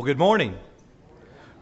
Well, good morning.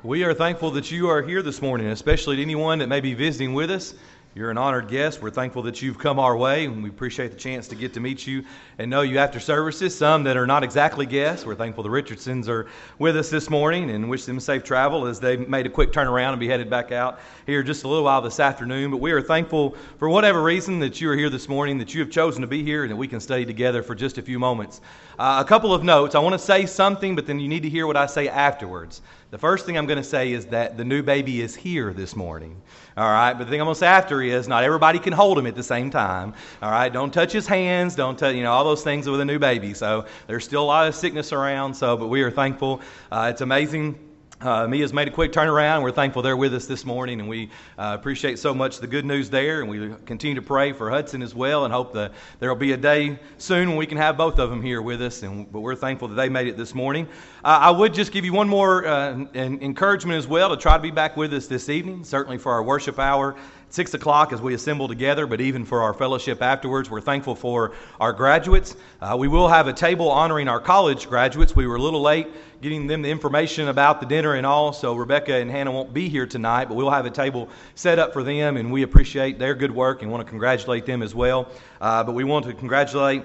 We are thankful that you are here this morning, especially to anyone that may be visiting with us. You're an honored guest. We're thankful that you've come our way, and we appreciate the chance to get to meet you and know you after services. Some that are not exactly guests, we're thankful the Richardsons are with us this morning and wish them safe travel as they made a quick turnaround and be headed back out here just a little while this afternoon. But we are thankful for whatever reason that you are here this morning, that you have chosen to be here, and that we can study together for just a few moments. Uh, a couple of notes. I want to say something, but then you need to hear what I say afterwards. The first thing I'm going to say is that the new baby is here this morning. All right, but the thing I'm going to say after is not everybody can hold him at the same time. All right, don't touch his hands, don't touch, you know, all those things with a new baby. So there's still a lot of sickness around, so, but we are thankful. Uh, it's amazing uh, Mia's made a quick turnaround. We're thankful they're with us this morning, and we uh, appreciate so much the good news there. And we continue to pray for Hudson as well, and hope that there will be a day soon when we can have both of them here with us. And but we're thankful that they made it this morning. Uh, I would just give you one more uh, encouragement as well to try to be back with us this evening, certainly for our worship hour. 6 o'clock as we assemble together, but even for our fellowship afterwards. We're thankful for our graduates. Uh, we will have a table honoring our college graduates. We were a little late getting them the information about the dinner and all, so Rebecca and Hannah won't be here tonight, but we'll have a table set up for them, and we appreciate their good work and want to congratulate them as well. Uh, but we want to congratulate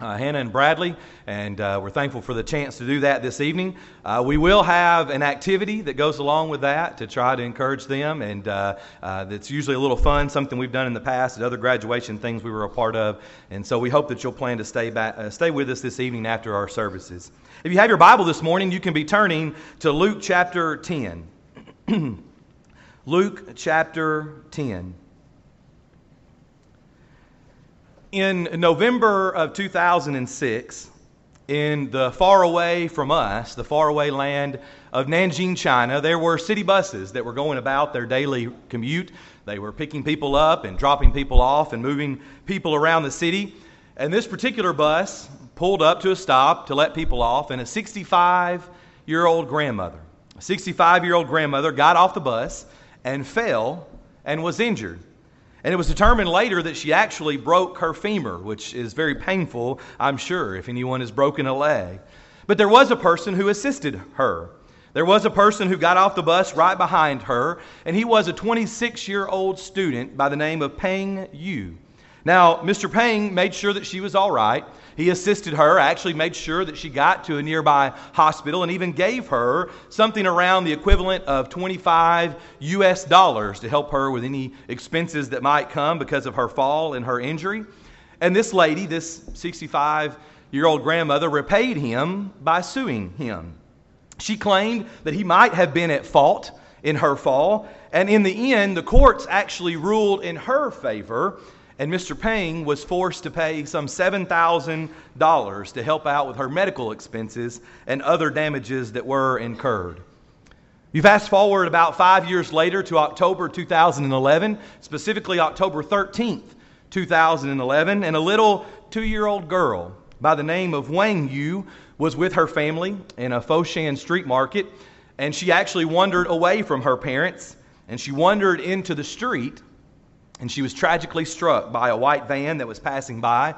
uh, Hannah and Bradley, and uh, we're thankful for the chance to do that this evening. Uh, we will have an activity that goes along with that to try to encourage them, and uh, uh, that's usually a little fun, something we've done in the past at other graduation things we were a part of. And so we hope that you'll plan to stay, back, uh, stay with us this evening after our services. If you have your Bible this morning, you can be turning to Luke chapter 10. Luke chapter 10. In November of 2006, in the far away from us, the faraway land of Nanjing, China, there were city buses that were going about their daily commute. They were picking people up and dropping people off and moving people around the city. And this particular bus pulled up to a stop to let people off, and a 65 year old grandmother, a 65 year old grandmother, got off the bus and fell and was injured. And it was determined later that she actually broke her femur, which is very painful, I'm sure, if anyone has broken a leg. But there was a person who assisted her. There was a person who got off the bus right behind her, and he was a 26 year old student by the name of Peng Yu. Now, Mr. Peng made sure that she was all right. He assisted her, actually made sure that she got to a nearby hospital, and even gave her something around the equivalent of 25 US dollars to help her with any expenses that might come because of her fall and her injury. And this lady, this 65 year old grandmother, repaid him by suing him. She claimed that he might have been at fault in her fall, and in the end, the courts actually ruled in her favor and Mr. Peng was forced to pay some $7,000 to help out with her medical expenses and other damages that were incurred. You fast forward about five years later to October 2011, specifically October 13th, 2011, and a little two year old girl by the name of Wang Yu was with her family in a Foshan street market, and she actually wandered away from her parents and she wandered into the street and she was tragically struck by a white van that was passing by.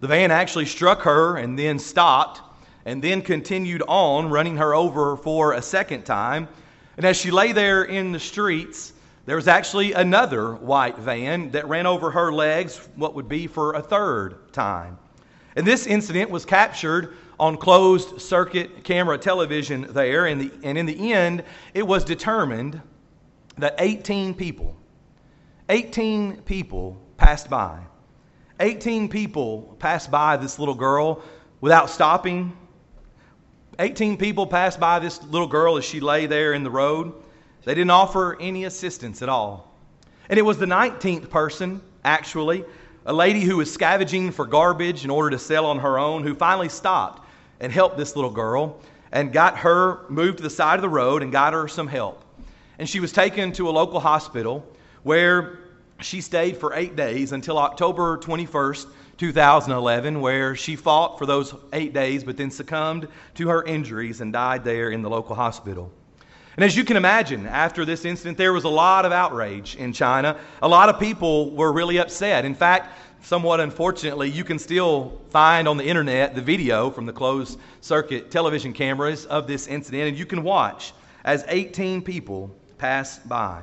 The van actually struck her and then stopped and then continued on, running her over for a second time. And as she lay there in the streets, there was actually another white van that ran over her legs, what would be for a third time. And this incident was captured on closed circuit camera television there, and, the, and in the end, it was determined that 18 people 18 people passed by. 18 people passed by this little girl without stopping. 18 people passed by this little girl as she lay there in the road. They didn't offer any assistance at all. And it was the 19th person, actually, a lady who was scavenging for garbage in order to sell on her own, who finally stopped and helped this little girl and got her moved to the side of the road and got her some help. And she was taken to a local hospital where she stayed for eight days until October 21st, 2011, where she fought for those eight days but then succumbed to her injuries and died there in the local hospital. And as you can imagine, after this incident, there was a lot of outrage in China. A lot of people were really upset. In fact, somewhat unfortunately, you can still find on the internet the video from the closed circuit television cameras of this incident, and you can watch as 18 people pass by.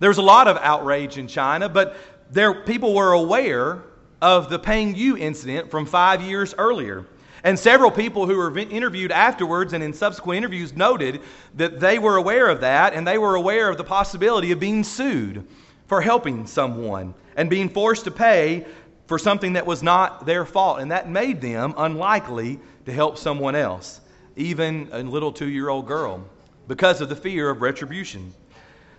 There was a lot of outrage in China, but there, people were aware of the Peng Yu incident from five years earlier. And several people who were interviewed afterwards and in subsequent interviews noted that they were aware of that and they were aware of the possibility of being sued for helping someone and being forced to pay for something that was not their fault. And that made them unlikely to help someone else, even a little two year old girl, because of the fear of retribution.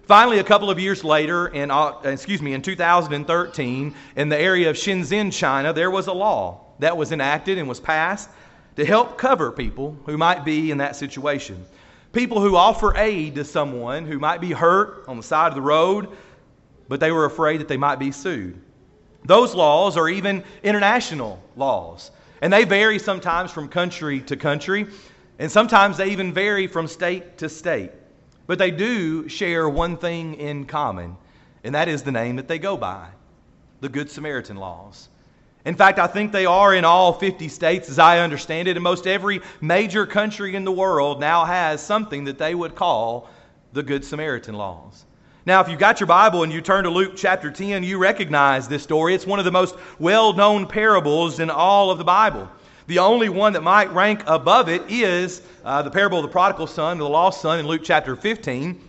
Finally, a couple of years later, in, uh, excuse me, in 2013, in the area of Shenzhen, China, there was a law that was enacted and was passed to help cover people who might be in that situation. People who offer aid to someone who might be hurt on the side of the road, but they were afraid that they might be sued. Those laws are even international laws, and they vary sometimes from country to country, and sometimes they even vary from state to state. But they do share one thing in common, and that is the name that they go by the Good Samaritan laws. In fact, I think they are in all 50 states, as I understand it, and most every major country in the world now has something that they would call the Good Samaritan laws. Now, if you've got your Bible and you turn to Luke chapter 10, you recognize this story. It's one of the most well known parables in all of the Bible. The only one that might rank above it is uh, the parable of the prodigal son, the lost son in Luke chapter 15.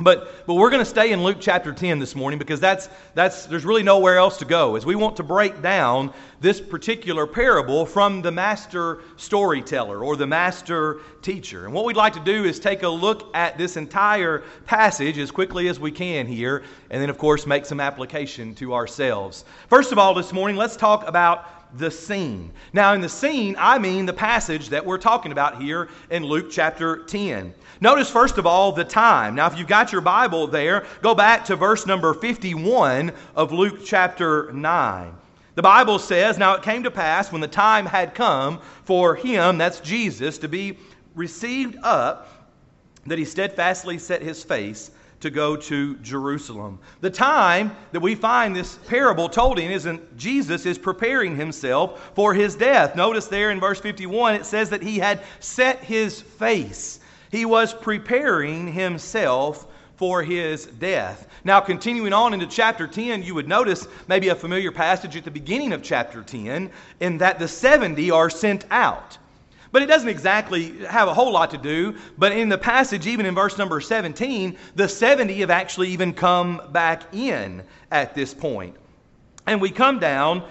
But, but we're going to stay in Luke chapter 10 this morning because that's, that's, there's really nowhere else to go as we want to break down this particular parable from the master storyteller or the master teacher. And what we'd like to do is take a look at this entire passage as quickly as we can here, and then, of course, make some application to ourselves. First of all, this morning, let's talk about the scene. Now, in the scene, I mean the passage that we're talking about here in Luke chapter 10. Notice, first of all, the time. Now, if you've got your Bible there, go back to verse number 51 of Luke chapter 9. The Bible says, Now it came to pass when the time had come for him, that's Jesus, to be received up, that he steadfastly set his face to go to Jerusalem. The time that we find this parable told in isn't Jesus is preparing himself for his death. Notice there in verse 51 it says that he had set his face. He was preparing himself for his death. Now, continuing on into chapter 10, you would notice maybe a familiar passage at the beginning of chapter 10 in that the 70 are sent out. But it doesn't exactly have a whole lot to do. But in the passage, even in verse number 17, the 70 have actually even come back in at this point. And we come down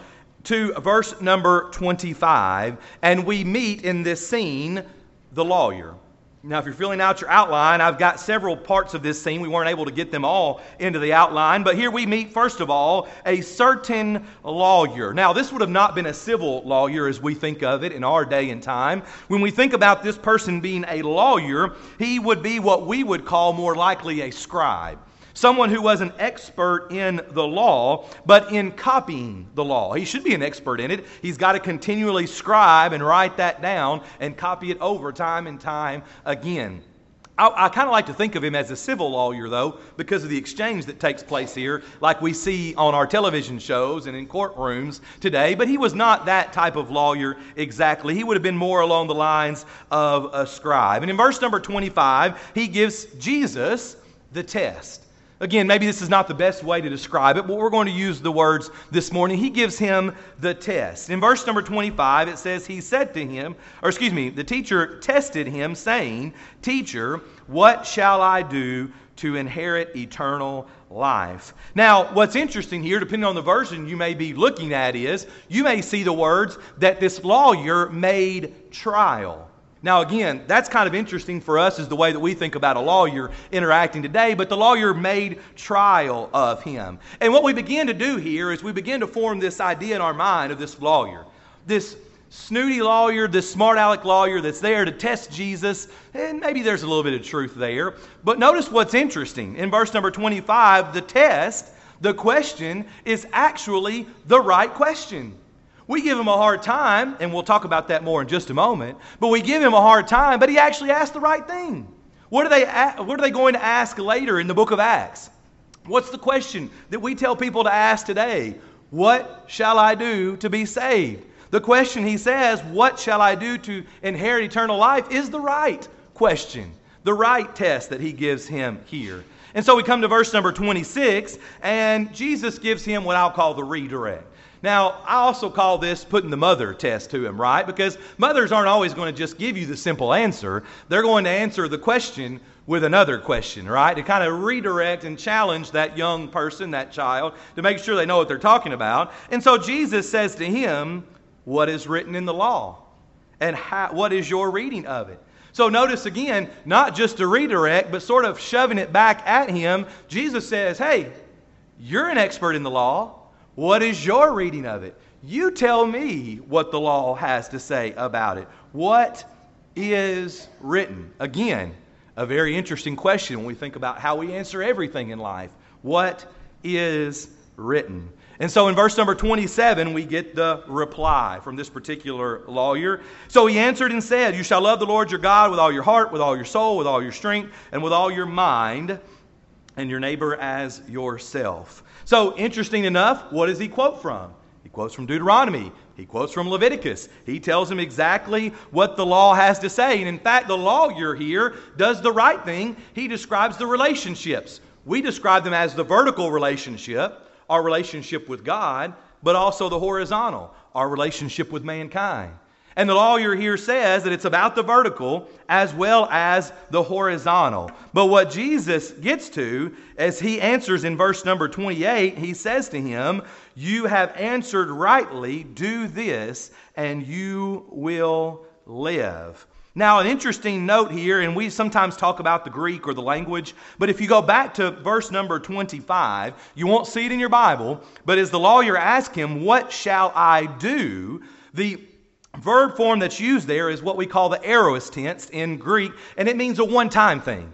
to verse number 25, and we meet in this scene the lawyer. Now, if you're filling out your outline, I've got several parts of this scene. We weren't able to get them all into the outline, but here we meet, first of all, a certain lawyer. Now, this would have not been a civil lawyer as we think of it in our day and time. When we think about this person being a lawyer, he would be what we would call more likely a scribe someone who was an expert in the law, but in copying the law. He should be an expert in it. He's got to continually scribe and write that down and copy it over time and time again. I, I kind of like to think of him as a civil lawyer, though, because of the exchange that takes place here, like we see on our television shows and in courtrooms today. But he was not that type of lawyer exactly. He would have been more along the lines of a scribe. And in verse number 25, he gives Jesus the test. Again, maybe this is not the best way to describe it, but we're going to use the words this morning. He gives him the test. In verse number 25, it says, He said to him, or excuse me, the teacher tested him, saying, Teacher, what shall I do to inherit eternal life? Now, what's interesting here, depending on the version you may be looking at, is you may see the words that this lawyer made trial. Now, again, that's kind of interesting for us is the way that we think about a lawyer interacting today, but the lawyer made trial of him. And what we begin to do here is we begin to form this idea in our mind of this lawyer. This snooty lawyer, this smart aleck lawyer that's there to test Jesus, and maybe there's a little bit of truth there. But notice what's interesting. In verse number 25, the test, the question, is actually the right question. We give him a hard time, and we'll talk about that more in just a moment, but we give him a hard time, but he actually asked the right thing. What are, they, what are they going to ask later in the book of Acts? What's the question that we tell people to ask today? What shall I do to be saved? The question he says, What shall I do to inherit eternal life? is the right question, the right test that he gives him here. And so we come to verse number 26, and Jesus gives him what I'll call the redirect. Now, I also call this putting the mother test to him, right? Because mothers aren't always going to just give you the simple answer. They're going to answer the question with another question, right? To kind of redirect and challenge that young person, that child, to make sure they know what they're talking about. And so Jesus says to him, What is written in the law? And how, what is your reading of it? So notice again, not just a redirect, but sort of shoving it back at him. Jesus says, Hey, you're an expert in the law. What is your reading of it? You tell me what the law has to say about it. What is written? Again, a very interesting question when we think about how we answer everything in life. What is written? And so in verse number 27, we get the reply from this particular lawyer. So he answered and said, You shall love the Lord your God with all your heart, with all your soul, with all your strength, and with all your mind, and your neighbor as yourself. So, interesting enough, what does he quote from? He quotes from Deuteronomy. He quotes from Leviticus. He tells him exactly what the law has to say. And in fact, the lawyer here does the right thing. He describes the relationships. We describe them as the vertical relationship, our relationship with God, but also the horizontal, our relationship with mankind. And the lawyer here says that it's about the vertical as well as the horizontal. But what Jesus gets to, as he answers in verse number 28, he says to him, You have answered rightly, do this, and you will live. Now, an interesting note here, and we sometimes talk about the Greek or the language, but if you go back to verse number 25, you won't see it in your Bible, but as the lawyer asks him, What shall I do? The verb form that's used there is what we call the aorist tense in Greek, and it means a one time thing.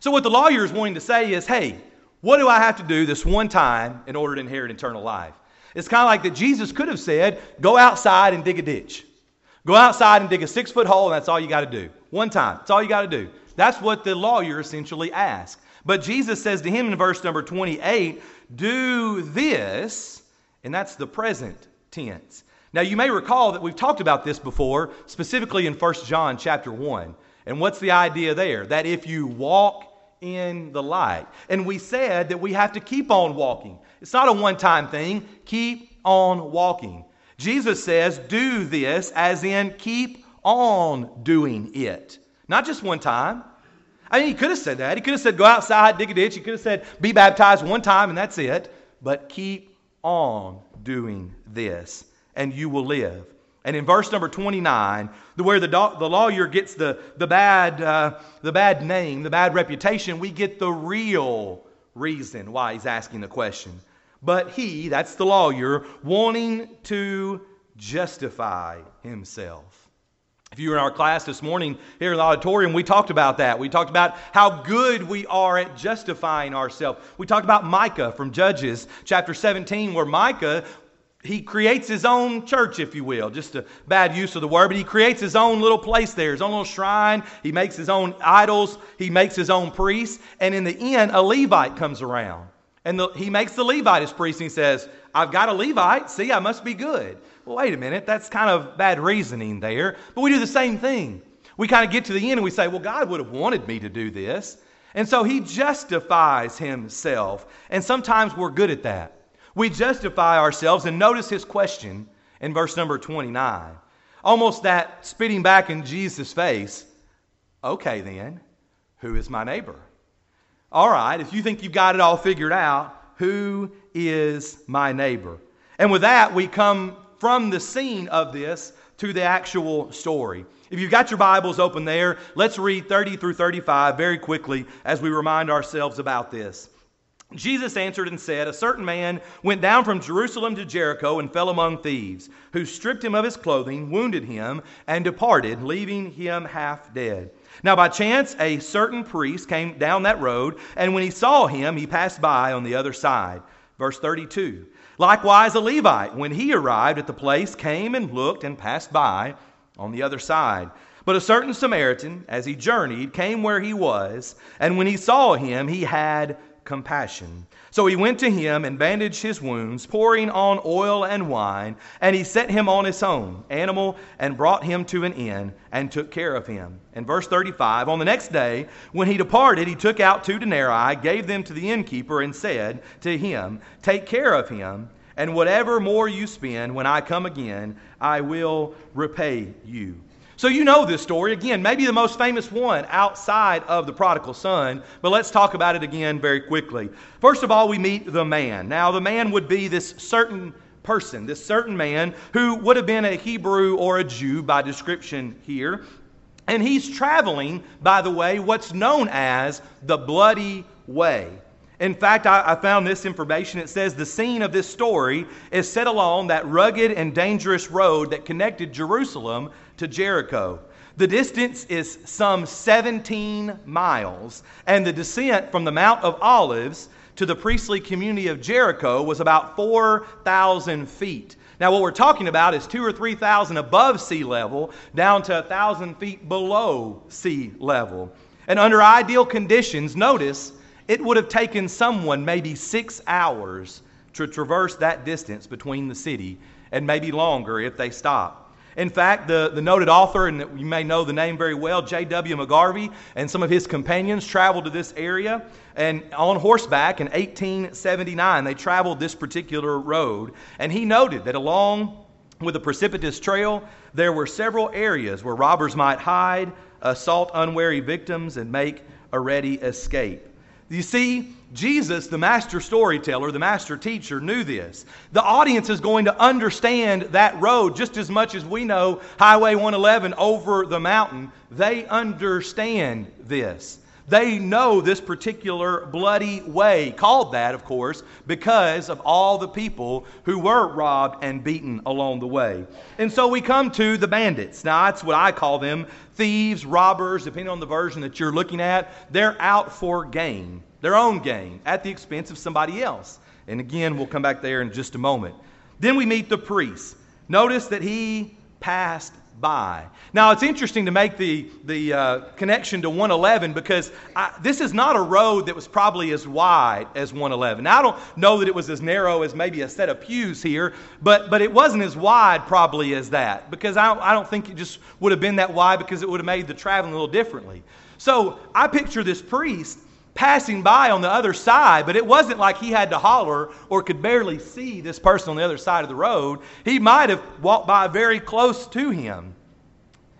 So, what the lawyer is wanting to say is, hey, what do I have to do this one time in order to inherit eternal life? It's kind of like that Jesus could have said, go outside and dig a ditch. Go outside and dig a six foot hole, and that's all you got to do. One time. That's all you got to do. That's what the lawyer essentially asked. But Jesus says to him in verse number 28, do this, and that's the present tense. Now you may recall that we've talked about this before, specifically in 1 John chapter 1. And what's the idea there? That if you walk in the light. And we said that we have to keep on walking. It's not a one time thing. Keep on walking. Jesus says, do this, as in keep on doing it. Not just one time. I mean, he could have said that. He could have said, go outside, dig a ditch. He could have said, be baptized one time, and that's it. But keep on doing this and you will live. And in verse number 29, where the, the lawyer gets the, the, bad, uh, the bad name, the bad reputation, we get the real reason why he's asking the question. But he, that's the lawyer, wanting to justify himself. If you were in our class this morning here in the auditorium, we talked about that. We talked about how good we are at justifying ourselves. We talked about Micah from Judges chapter 17, where Micah he creates his own church, if you will. Just a bad use of the word, but he creates his own little place there, his own little shrine. He makes his own idols. He makes his own priests. And in the end, a Levite comes around. And the, he makes the Levite his priest. And he says, I've got a Levite. See, I must be good. Well, wait a minute. That's kind of bad reasoning there. But we do the same thing. We kind of get to the end and we say, well, God would have wanted me to do this. And so he justifies himself. And sometimes we're good at that. We justify ourselves, and notice his question in verse number 29. Almost that spitting back in Jesus' face. Okay, then, who is my neighbor? All right, if you think you've got it all figured out, who is my neighbor? And with that, we come from the scene of this to the actual story. If you've got your Bibles open there, let's read 30 through 35 very quickly as we remind ourselves about this. Jesus answered and said, A certain man went down from Jerusalem to Jericho and fell among thieves, who stripped him of his clothing, wounded him, and departed, leaving him half dead. Now, by chance, a certain priest came down that road, and when he saw him, he passed by on the other side. Verse 32. Likewise, a Levite, when he arrived at the place, came and looked and passed by on the other side. But a certain Samaritan, as he journeyed, came where he was, and when he saw him, he had compassion. So he went to him and bandaged his wounds, pouring on oil and wine, and he set him on his own animal and brought him to an inn and took care of him. And verse 35, on the next day, when he departed, he took out two denarii, gave them to the innkeeper, and said to him, Take care of him, and whatever more you spend when I come again, I will repay you. So you know this story. Again, maybe the most famous one outside of the prodigal son, but let's talk about it again very quickly. First of all, we meet the man. Now, the man would be this certain person, this certain man who would have been a Hebrew or a Jew by description here. And he's traveling, by the way, what's known as the bloody way. In fact, I, I, found this information. It says the scene of this story is set along that rugged and dangerous road that connected Jerusalem to Jericho. The distance is some 17 miles, and the descent from the Mount of Olives to the priestly community of Jericho was about 4,000 feet. Now, what we're talking about is two or 3,000 above sea level down to 1,000 feet below sea level. And under ideal conditions, notice it would have taken someone maybe six hours to traverse that distance between the city, and maybe longer if they stopped. In fact, the, the noted author, and you may know the name very well, J.W. McGarvey, and some of his companions traveled to this area. And on horseback in 1879, they traveled this particular road. And he noted that along with the precipitous trail, there were several areas where robbers might hide, assault unwary victims, and make a ready escape. You see, Jesus, the master storyteller, the master teacher, knew this. The audience is going to understand that road just as much as we know Highway 111 over the mountain. They understand this. They know this particular bloody way, called that, of course, because of all the people who were robbed and beaten along the way. And so we come to the bandits. Now, that's what I call them thieves, robbers, depending on the version that you're looking at. They're out for gain, their own gain, at the expense of somebody else. And again, we'll come back there in just a moment. Then we meet the priest. Notice that he passed by. Now, it's interesting to make the, the uh, connection to 111 because I, this is not a road that was probably as wide as 111. Now, I don't know that it was as narrow as maybe a set of pews here, but, but it wasn't as wide probably as that because I, I don't think it just would have been that wide because it would have made the traveling a little differently. So I picture this priest passing by on the other side, but it wasn't like he had to holler or could barely see this person on the other side of the road. He might have walked by very close to him,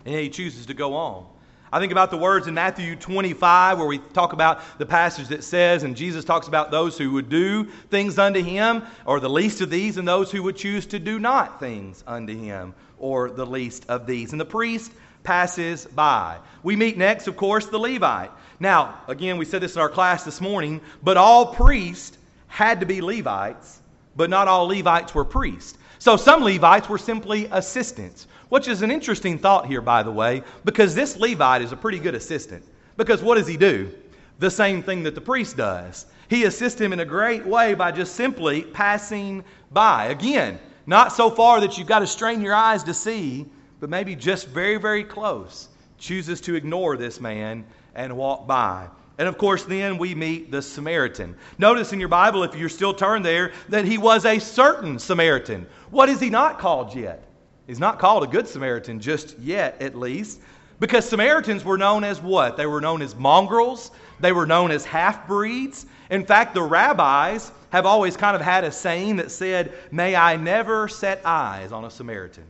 and he chooses to go on. I think about the words in Matthew 25 where we talk about the passage that says, and Jesus talks about those who would do things unto him, or the least of these, and those who would choose to do not things unto him, or the least of these. And the priest passes by. We meet next, of course, the Levite. Now, again, we said this in our class this morning, but all priests had to be Levites, but not all Levites were priests. So some Levites were simply assistants, which is an interesting thought here, by the way, because this Levite is a pretty good assistant. Because what does he do? The same thing that the priest does. He assists him in a great way by just simply passing by. Again, not so far that you've got to strain your eyes to see, but maybe just very, very close, chooses to ignore this man and walk by. And of course, then we meet the Samaritan. Notice in your Bible, if you're still turned there, that he was a certain Samaritan. What is he not called yet? He's not called a good Samaritan just yet, at least. Because Samaritans were known as what? They were known as mongrels, they were known as half breeds. In fact, the rabbis have always kind of had a saying that said, May I never set eyes on a Samaritan.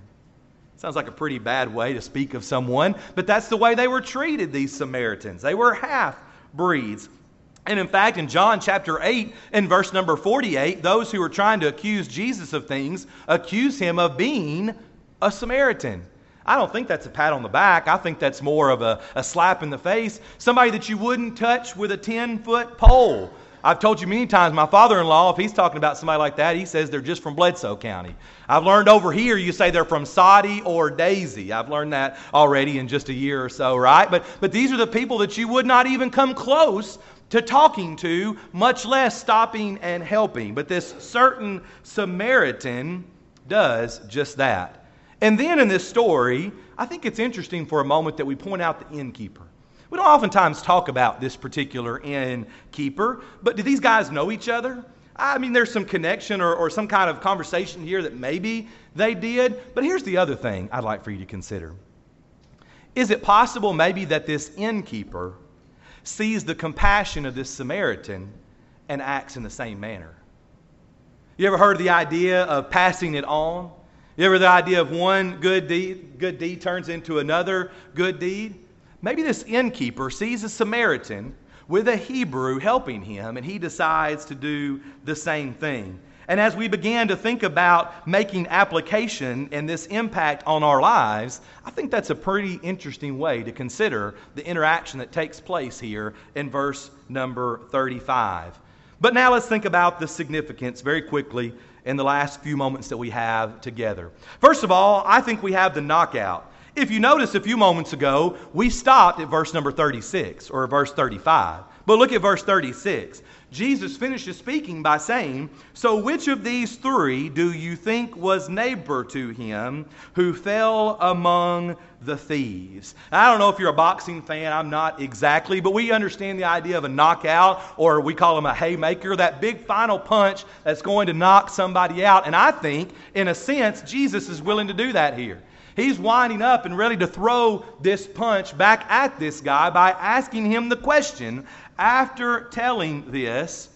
Sounds like a pretty bad way to speak of someone, but that's the way they were treated, these Samaritans. They were half breeds. And in fact, in John chapter 8 and verse number 48, those who were trying to accuse Jesus of things accuse him of being a Samaritan. I don't think that's a pat on the back. I think that's more of a, a slap in the face. Somebody that you wouldn't touch with a 10 foot pole. I've told you many times, my father in law, if he's talking about somebody like that, he says they're just from Bledsoe County. I've learned over here, you say they're from Soddy or Daisy. I've learned that already in just a year or so, right? But, but these are the people that you would not even come close to talking to, much less stopping and helping. But this certain Samaritan does just that. And then in this story, I think it's interesting for a moment that we point out the innkeeper. We don't oftentimes talk about this particular innkeeper, but do these guys know each other? I mean, there's some connection or, or some kind of conversation here that maybe they did. But here's the other thing I'd like for you to consider Is it possible maybe that this innkeeper sees the compassion of this Samaritan and acts in the same manner? You ever heard the idea of passing it on? You ever the idea of one good deed, good deed turns into another good deed? Maybe this innkeeper sees a Samaritan with a Hebrew helping him, and he decides to do the same thing. And as we began to think about making application and this impact on our lives, I think that's a pretty interesting way to consider the interaction that takes place here in verse number 35. But now let's think about the significance very quickly in the last few moments that we have together. First of all, I think we have the knockout. If you notice a few moments ago, we stopped at verse number 36 or verse 35. But look at verse 36. Jesus finishes speaking by saying, So which of these three do you think was neighbor to him who fell among the thieves? I don't know if you're a boxing fan, I'm not exactly, but we understand the idea of a knockout, or we call him a haymaker, that big final punch that's going to knock somebody out. And I think, in a sense, Jesus is willing to do that here. He's winding up and ready to throw this punch back at this guy by asking him the question after telling this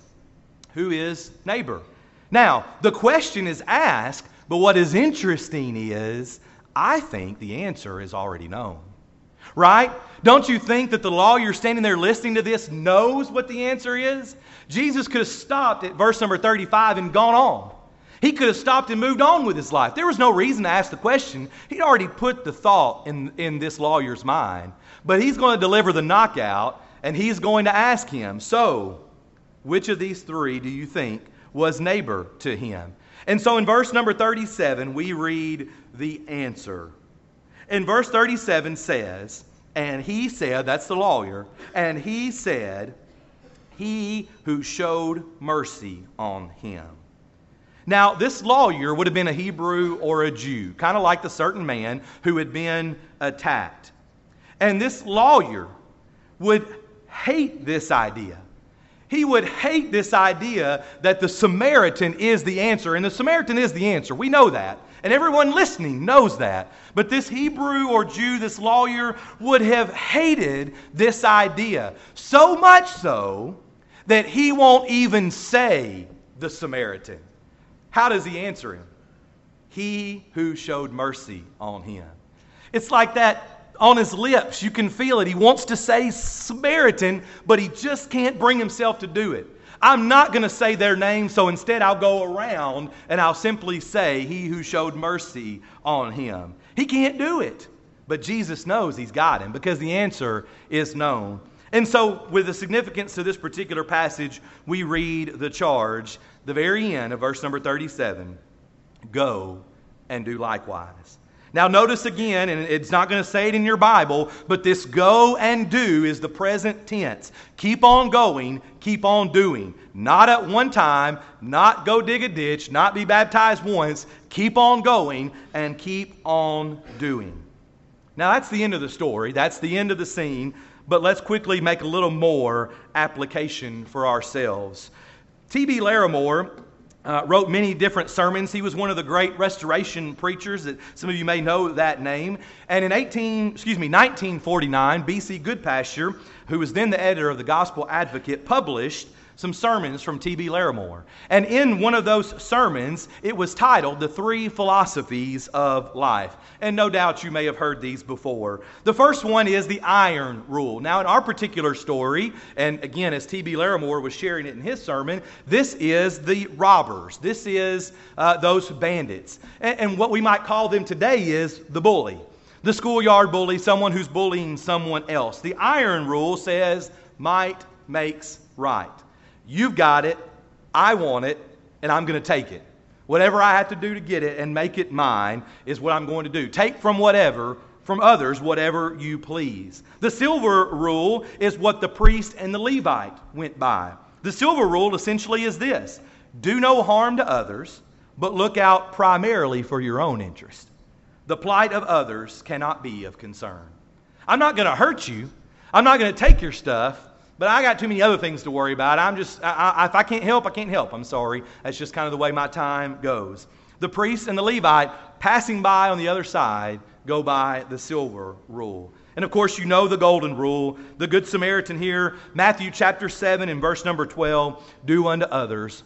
who is neighbor? Now, the question is asked, but what is interesting is I think the answer is already known. Right? Don't you think that the lawyer standing there listening to this knows what the answer is? Jesus could have stopped at verse number 35 and gone on. He could have stopped and moved on with his life. There was no reason to ask the question. He'd already put the thought in, in this lawyer's mind. But he's going to deliver the knockout, and he's going to ask him, So, which of these three do you think was neighbor to him? And so in verse number 37, we read the answer. And verse 37 says, And he said, that's the lawyer, and he said, He who showed mercy on him. Now, this lawyer would have been a Hebrew or a Jew, kind of like the certain man who had been attacked. And this lawyer would hate this idea. He would hate this idea that the Samaritan is the answer. And the Samaritan is the answer. We know that. And everyone listening knows that. But this Hebrew or Jew, this lawyer, would have hated this idea. So much so that he won't even say the Samaritan. How does he answer him? He who showed mercy on him. It's like that on his lips. You can feel it. He wants to say Samaritan, but he just can't bring himself to do it. I'm not going to say their name, so instead I'll go around and I'll simply say, He who showed mercy on him. He can't do it. But Jesus knows he's got him because the answer is known. And so, with the significance to this particular passage, we read the charge, the very end of verse number 37 go and do likewise. Now, notice again, and it's not going to say it in your Bible, but this go and do is the present tense. Keep on going, keep on doing. Not at one time, not go dig a ditch, not be baptized once. Keep on going and keep on doing. Now, that's the end of the story. That's the end of the scene but let's quickly make a little more application for ourselves. T.B. Larimore uh, wrote many different sermons. He was one of the great restoration preachers that some of you may know that name. And in 18, excuse me, 1949, B.C. Goodpasture, who was then the editor of the Gospel Advocate, published some sermons from T.B. Larimore. And in one of those sermons, it was titled The Three Philosophies of Life. And no doubt you may have heard these before. The first one is the iron rule. Now, in our particular story, and again, as T.B. Larimore was sharing it in his sermon, this is the robbers. This is uh, those bandits. And, and what we might call them today is the bully. The schoolyard bully, someone who's bullying someone else. The iron rule says might makes right. You've got it. I want it, and I'm going to take it. Whatever I have to do to get it and make it mine is what I'm going to do. Take from whatever, from others, whatever you please. The silver rule is what the priest and the Levite went by. The silver rule essentially is this do no harm to others, but look out primarily for your own interest. the plight of others cannot be of concern. I'm not going to hurt you. I'm not going to take your stuff, but I got too many other things to worry about. I'm just, I, I, if I can't help, I can't help. I'm sorry. That's just kind of the way my time goes. The priest and the Levite passing by on the other side go by the silver rule. And of course, you know the golden rule. The Good Samaritan here, Matthew chapter 7 and verse number 12 do unto others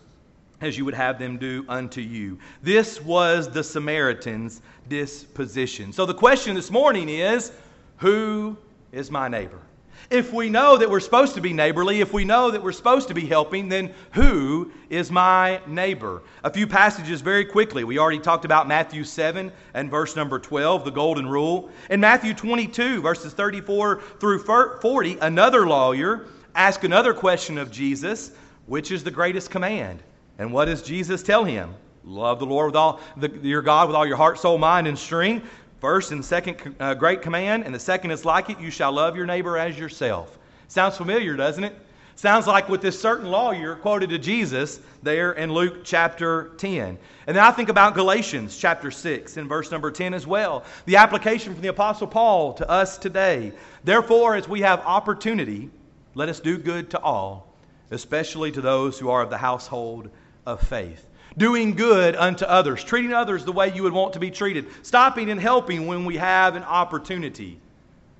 as you would have them do unto you. This was the Samaritan's disposition. So the question this morning is who is my neighbor? If we know that we're supposed to be neighborly, if we know that we're supposed to be helping, then who is my neighbor? A few passages very quickly. We already talked about Matthew 7 and verse number 12, the golden rule. In Matthew 22, verses 34 through 40, another lawyer asked another question of Jesus, which is the greatest command? And what does Jesus tell him? Love the Lord with all the, your God with all your heart, soul, mind, and strength. First and second uh, great command, and the second is like it: you shall love your neighbor as yourself. Sounds familiar, doesn't it? Sounds like what this certain lawyer quoted to Jesus there in Luke chapter 10. And then I think about Galatians chapter 6 in verse number 10 as well. The application from the Apostle Paul to us today. Therefore, as we have opportunity, let us do good to all, especially to those who are of the household of faith. Doing good unto others, treating others the way you would want to be treated, stopping and helping when we have an opportunity.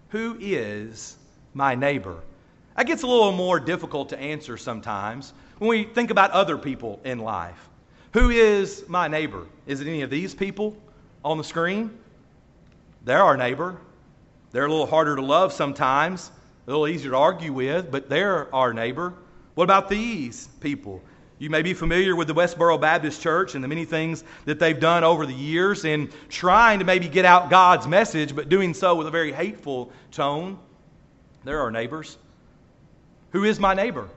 Who is my neighbor? That gets a little more difficult to answer sometimes when we think about other people in life. Who is my neighbor? Is it any of these people on the screen? They're our neighbor. They're a little harder to love sometimes, a little easier to argue with, but they're our neighbor. What about these people? You may be familiar with the Westboro Baptist Church and the many things that they've done over the years in trying to maybe get out God's message, but doing so with a very hateful tone. They're our neighbors. Who is my neighbor?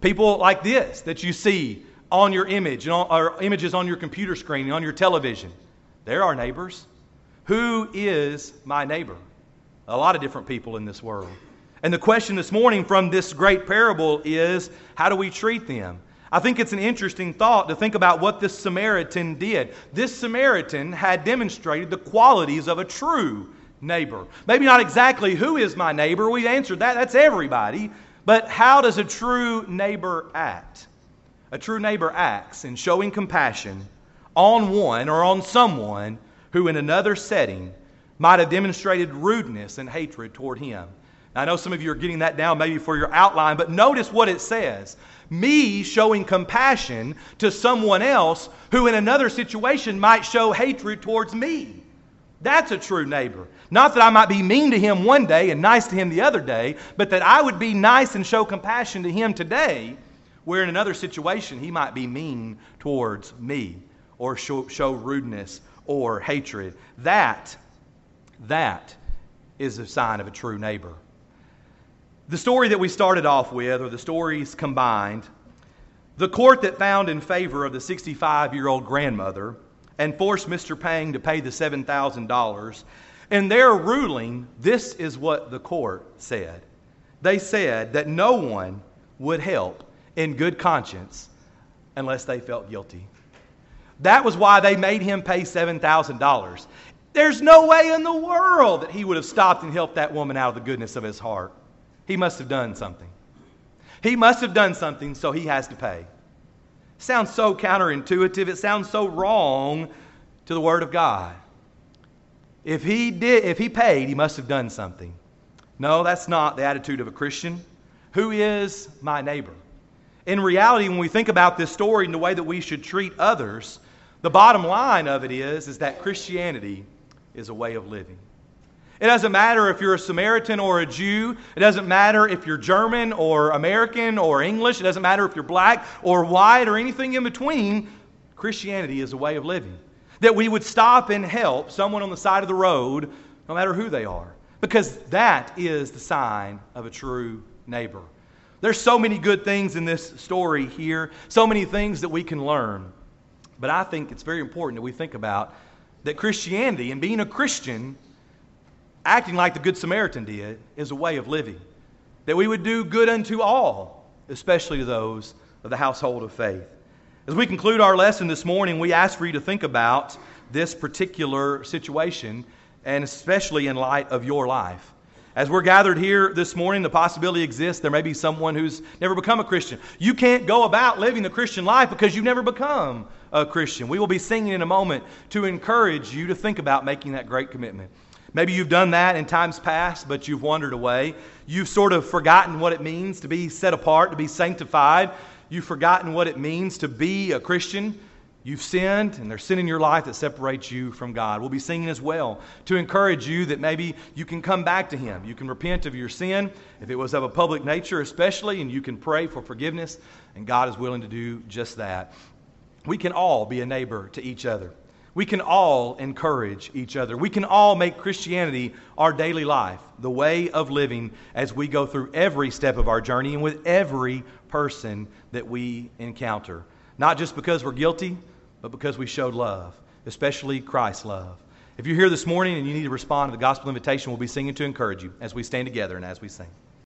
People like this that you see on your image, or images on your computer screen, and on your television. They're our neighbors. Who is my neighbor? A lot of different people in this world. And the question this morning from this great parable is how do we treat them? I think it's an interesting thought to think about what this Samaritan did. This Samaritan had demonstrated the qualities of a true neighbor. Maybe not exactly who is my neighbor, We've answered that, that's everybody. But how does a true neighbor act? A true neighbor acts in showing compassion on one or on someone who, in another setting, might have demonstrated rudeness and hatred toward him. Now, I know some of you are getting that down maybe for your outline, but notice what it says me showing compassion to someone else who, in another situation, might show hatred towards me. That's a true neighbor. Not that I might be mean to him one day and nice to him the other day, but that I would be nice and show compassion to him today, where in another situation he might be mean towards me or show, show rudeness or hatred. That, that is a sign of a true neighbor. The story that we started off with, or the stories combined, the court that found in favor of the 65 year old grandmother and forced Mr. Pang to pay the $7,000. In their ruling, this is what the court said. They said that no one would help in good conscience unless they felt guilty. That was why they made him pay $7,000. There's no way in the world that he would have stopped and helped that woman out of the goodness of his heart. He must have done something. He must have done something, so he has to pay. Sounds so counterintuitive. It sounds so wrong to the Word of God. If he did, if he paid, he must have done something. No, that's not the attitude of a Christian. Who is my neighbor? In reality, when we think about this story and the way that we should treat others, the bottom line of it is, is that Christianity is a way of living. It doesn't matter if you're a Samaritan or a Jew. It doesn't matter if you're German or American or English. It doesn't matter if you're black or white or anything in between. Christianity is a way of living. That we would stop and help someone on the side of the road, no matter who they are, because that is the sign of a true neighbor. There's so many good things in this story here, so many things that we can learn. But I think it's very important that we think about that Christianity and being a Christian acting like the Good Samaritan did is a way of living. That we would do good unto all, especially to those of the household of faith. As we conclude our lesson this morning, we ask for you to think about this particular situation, and especially in light of your life. As we're gathered here this morning, the possibility exists there may be someone who's never become a Christian. You can't go about living the Christian life because you've never become a Christian. We will be singing in a moment to encourage you to think about making that great commitment. Maybe you've done that in times past, but you've wandered away. You've sort of forgotten what it means to be set apart, to be sanctified. You've forgotten what it means to be a Christian. You've sinned, and there's sin in your life that separates you from God. We'll be singing as well to encourage you that maybe you can come back to Him. You can repent of your sin, if it was of a public nature, especially, and you can pray for forgiveness, and God is willing to do just that. We can all be a neighbor to each other. We can all encourage each other. We can all make Christianity our daily life, the way of living as we go through every step of our journey and with every person that we encounter. Not just because we're guilty, but because we showed love, especially Christ's love. If you're here this morning and you need to respond to the gospel invitation, we'll be singing to encourage you as we stand together and as we sing.